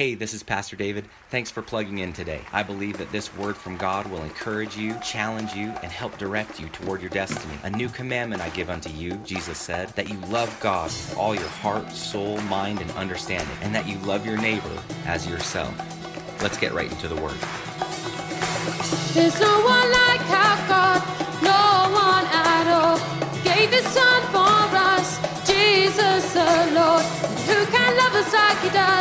Hey, this is Pastor David. Thanks for plugging in today. I believe that this word from God will encourage you, challenge you, and help direct you toward your destiny. A new commandment I give unto you, Jesus said, that you love God with all your heart, soul, mind, and understanding, and that you love your neighbor as yourself. Let's get right into the word. There's no one like our God, no one at all. Gave his son for us, Jesus the Lord. Who can love us like he does?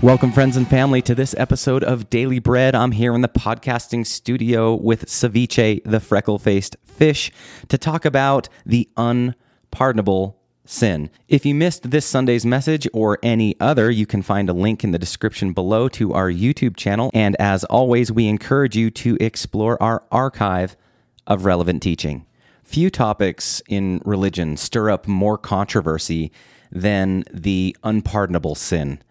Welcome, friends and family, to this episode of Daily Bread. I'm here in the podcasting studio with Ceviche, the freckle faced fish, to talk about the unpardonable sin. If you missed this Sunday's message or any other, you can find a link in the description below to our YouTube channel. And as always, we encourage you to explore our archive of relevant teaching. Few topics in religion stir up more controversy than the unpardonable sin.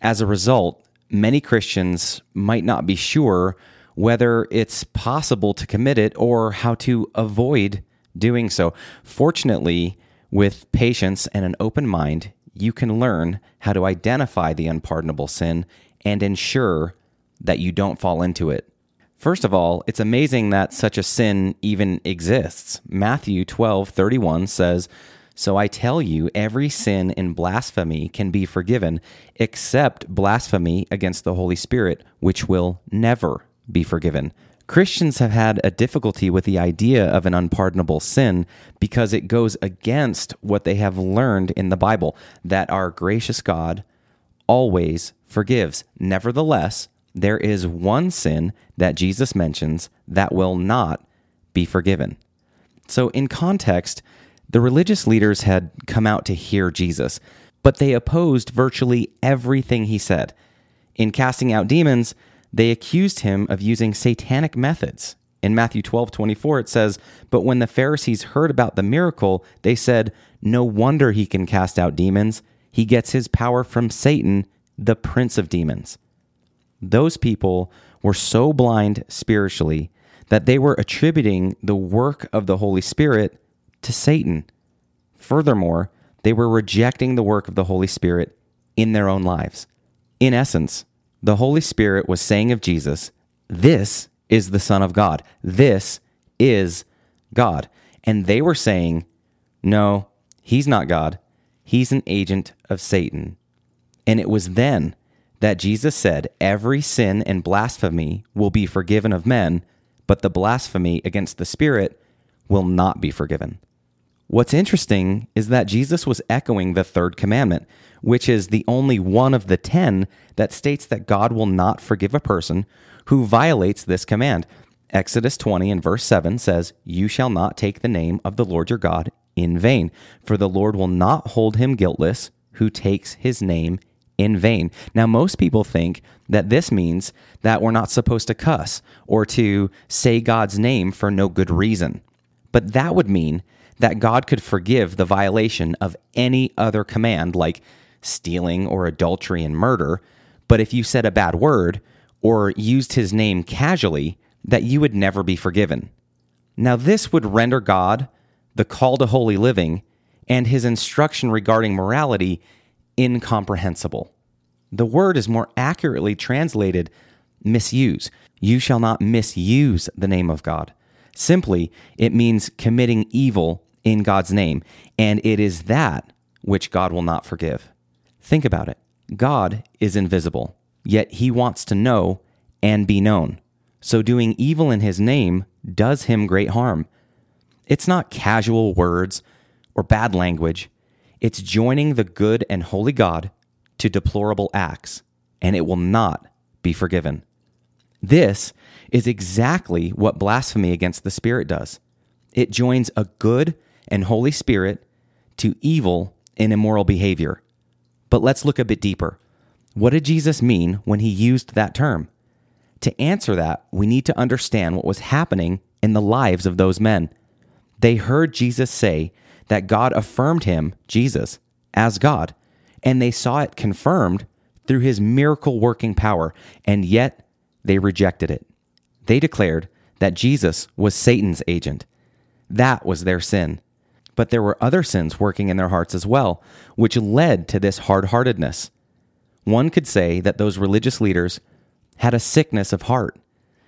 As a result, many Christians might not be sure whether it's possible to commit it or how to avoid doing so. Fortunately, with patience and an open mind, you can learn how to identify the unpardonable sin and ensure that you don't fall into it. First of all, it's amazing that such a sin even exists. Matthew 12:31 says, "So I tell you, every sin and blasphemy can be forgiven, except blasphemy against the Holy Spirit, which will never be forgiven." Christians have had a difficulty with the idea of an unpardonable sin because it goes against what they have learned in the Bible that our gracious God always forgives. Nevertheless, there is one sin that Jesus mentions that will not be forgiven. So, in context, the religious leaders had come out to hear Jesus, but they opposed virtually everything he said. In casting out demons, they accused him of using satanic methods. In Matthew 12, 24, it says, But when the Pharisees heard about the miracle, they said, No wonder he can cast out demons. He gets his power from Satan, the prince of demons. Those people were so blind spiritually that they were attributing the work of the Holy Spirit to Satan. Furthermore, they were rejecting the work of the Holy Spirit in their own lives. In essence, the Holy Spirit was saying of Jesus, This is the Son of God. This is God. And they were saying, No, he's not God. He's an agent of Satan. And it was then that Jesus said, Every sin and blasphemy will be forgiven of men, but the blasphemy against the Spirit will not be forgiven. What's interesting is that Jesus was echoing the third commandment, which is the only one of the ten that states that God will not forgive a person who violates this command. Exodus 20 and verse 7 says, You shall not take the name of the Lord your God in vain, for the Lord will not hold him guiltless who takes his name in vain. Now, most people think that this means that we're not supposed to cuss or to say God's name for no good reason. But that would mean that God could forgive the violation of any other command like stealing or adultery and murder. But if you said a bad word or used his name casually, that you would never be forgiven. Now, this would render God, the call to holy living, and his instruction regarding morality incomprehensible. The word is more accurately translated misuse. You shall not misuse the name of God. Simply, it means committing evil in God's name, and it is that which God will not forgive. Think about it God is invisible, yet he wants to know and be known. So doing evil in his name does him great harm. It's not casual words or bad language, it's joining the good and holy God to deplorable acts, and it will not be forgiven. This is exactly what blasphemy against the Spirit does. It joins a good and Holy Spirit to evil and immoral behavior. But let's look a bit deeper. What did Jesus mean when he used that term? To answer that, we need to understand what was happening in the lives of those men. They heard Jesus say that God affirmed him, Jesus, as God, and they saw it confirmed through his miracle working power, and yet they rejected it. They declared that Jesus was Satan's agent. That was their sin. But there were other sins working in their hearts as well, which led to this hard heartedness. One could say that those religious leaders had a sickness of heart,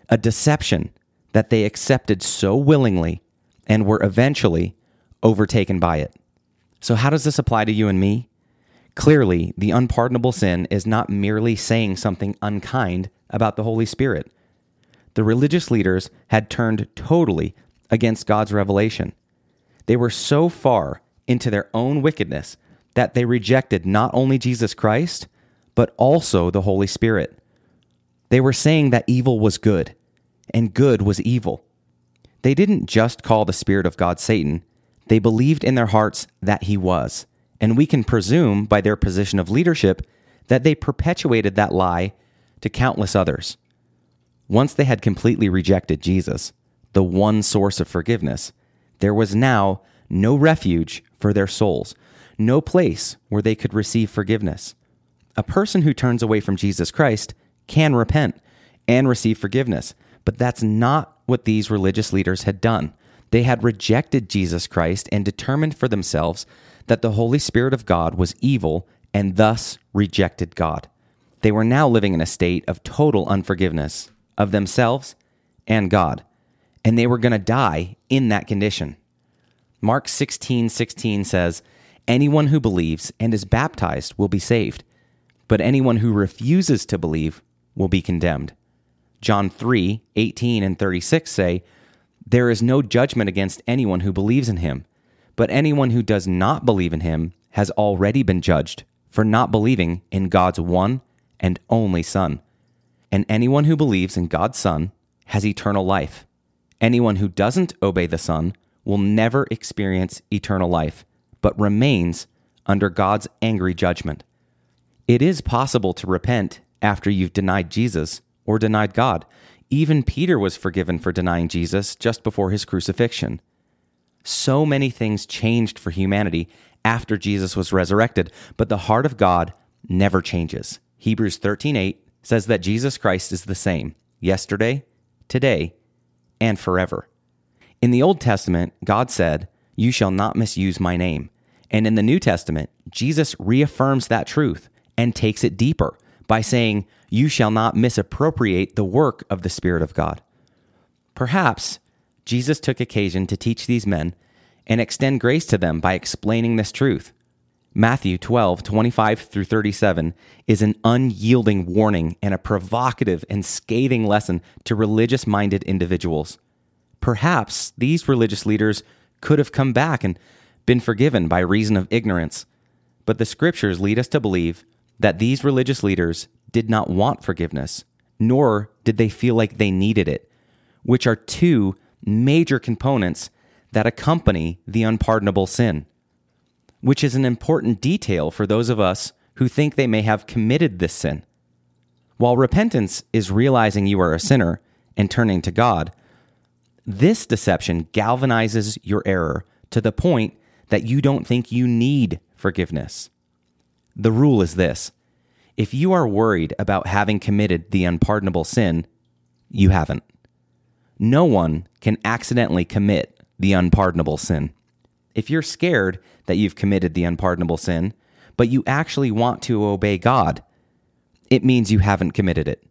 a deception that they accepted so willingly and were eventually overtaken by it. So, how does this apply to you and me? Clearly, the unpardonable sin is not merely saying something unkind about the Holy Spirit. The religious leaders had turned totally against God's revelation. They were so far into their own wickedness that they rejected not only Jesus Christ, but also the Holy Spirit. They were saying that evil was good and good was evil. They didn't just call the Spirit of God Satan, they believed in their hearts that he was. And we can presume by their position of leadership that they perpetuated that lie to countless others. Once they had completely rejected Jesus, the one source of forgiveness, there was now no refuge for their souls, no place where they could receive forgiveness. A person who turns away from Jesus Christ can repent and receive forgiveness, but that's not what these religious leaders had done. They had rejected Jesus Christ and determined for themselves that the Holy Spirit of God was evil and thus rejected God. They were now living in a state of total unforgiveness of themselves and God, and they were going to die in that condition. Mark 16 16 says, Anyone who believes and is baptized will be saved, but anyone who refuses to believe will be condemned. John 3 18 and 36 say, There is no judgment against anyone who believes in him, but anyone who does not believe in him has already been judged for not believing in God's one and only Son. And anyone who believes in God's Son has eternal life. Anyone who doesn't obey the Son will never experience eternal life, but remains under God's angry judgment. It is possible to repent after you've denied Jesus or denied God. Even Peter was forgiven for denying Jesus just before his crucifixion. So many things changed for humanity after Jesus was resurrected, but the heart of God never changes. Hebrews 13:8 says that Jesus Christ is the same yesterday, today, and forever. In the Old Testament, God said, "You shall not misuse my name." And in the New Testament, Jesus reaffirms that truth and takes it deeper by saying, You shall not misappropriate the work of the Spirit of God. Perhaps Jesus took occasion to teach these men and extend grace to them by explaining this truth. Matthew 12, 25 through 37 is an unyielding warning and a provocative and scathing lesson to religious minded individuals. Perhaps these religious leaders could have come back and been forgiven by reason of ignorance, but the scriptures lead us to believe that these religious leaders did not want forgiveness, nor did they feel like they needed it, which are two major components that accompany the unpardonable sin, which is an important detail for those of us who think they may have committed this sin. While repentance is realizing you are a sinner and turning to God, this deception galvanizes your error to the point that you don't think you need forgiveness. The rule is this if you are worried about having committed the unpardonable sin, you haven't. No one can accidentally commit the unpardonable sin. If you're scared that you've committed the unpardonable sin, but you actually want to obey God, it means you haven't committed it.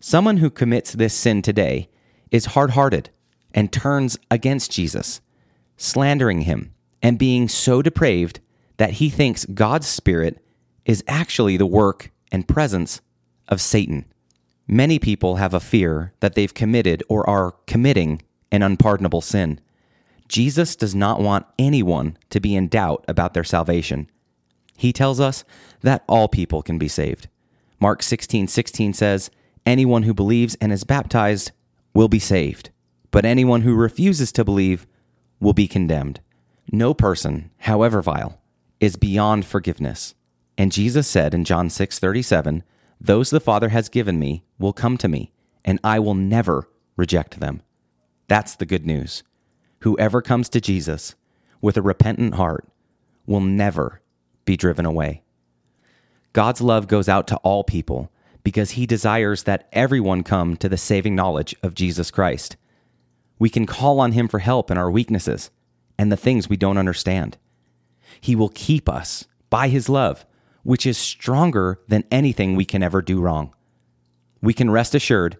Someone who commits this sin today is hard hearted and turns against Jesus, slandering him and being so depraved that he thinks God's Spirit is actually the work and presence of Satan. Many people have a fear that they've committed or are committing an unpardonable sin. Jesus does not want anyone to be in doubt about their salvation. He tells us that all people can be saved. Mark 16 16 says, Anyone who believes and is baptized will be saved, but anyone who refuses to believe will be condemned. No person, however vile, is beyond forgiveness. And Jesus said in John 6 37, Those the Father has given me will come to me, and I will never reject them. That's the good news. Whoever comes to Jesus with a repentant heart will never be driven away. God's love goes out to all people because he desires that everyone come to the saving knowledge of Jesus Christ. We can call on him for help in our weaknesses and the things we don't understand. He will keep us by his love, which is stronger than anything we can ever do wrong. We can rest assured,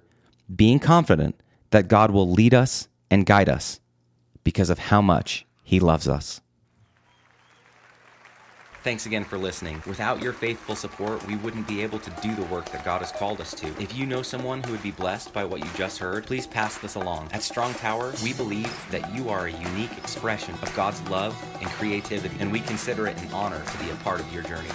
being confident that God will lead us and guide us because of how much he loves us. Thanks again for listening. Without your faithful support, we wouldn't be able to do the work that God has called us to. If you know someone who would be blessed by what you just heard, please pass this along. At Strong Tower, we believe that you are a unique expression of God's love and creativity, and we consider it an honor to be a part of your journey.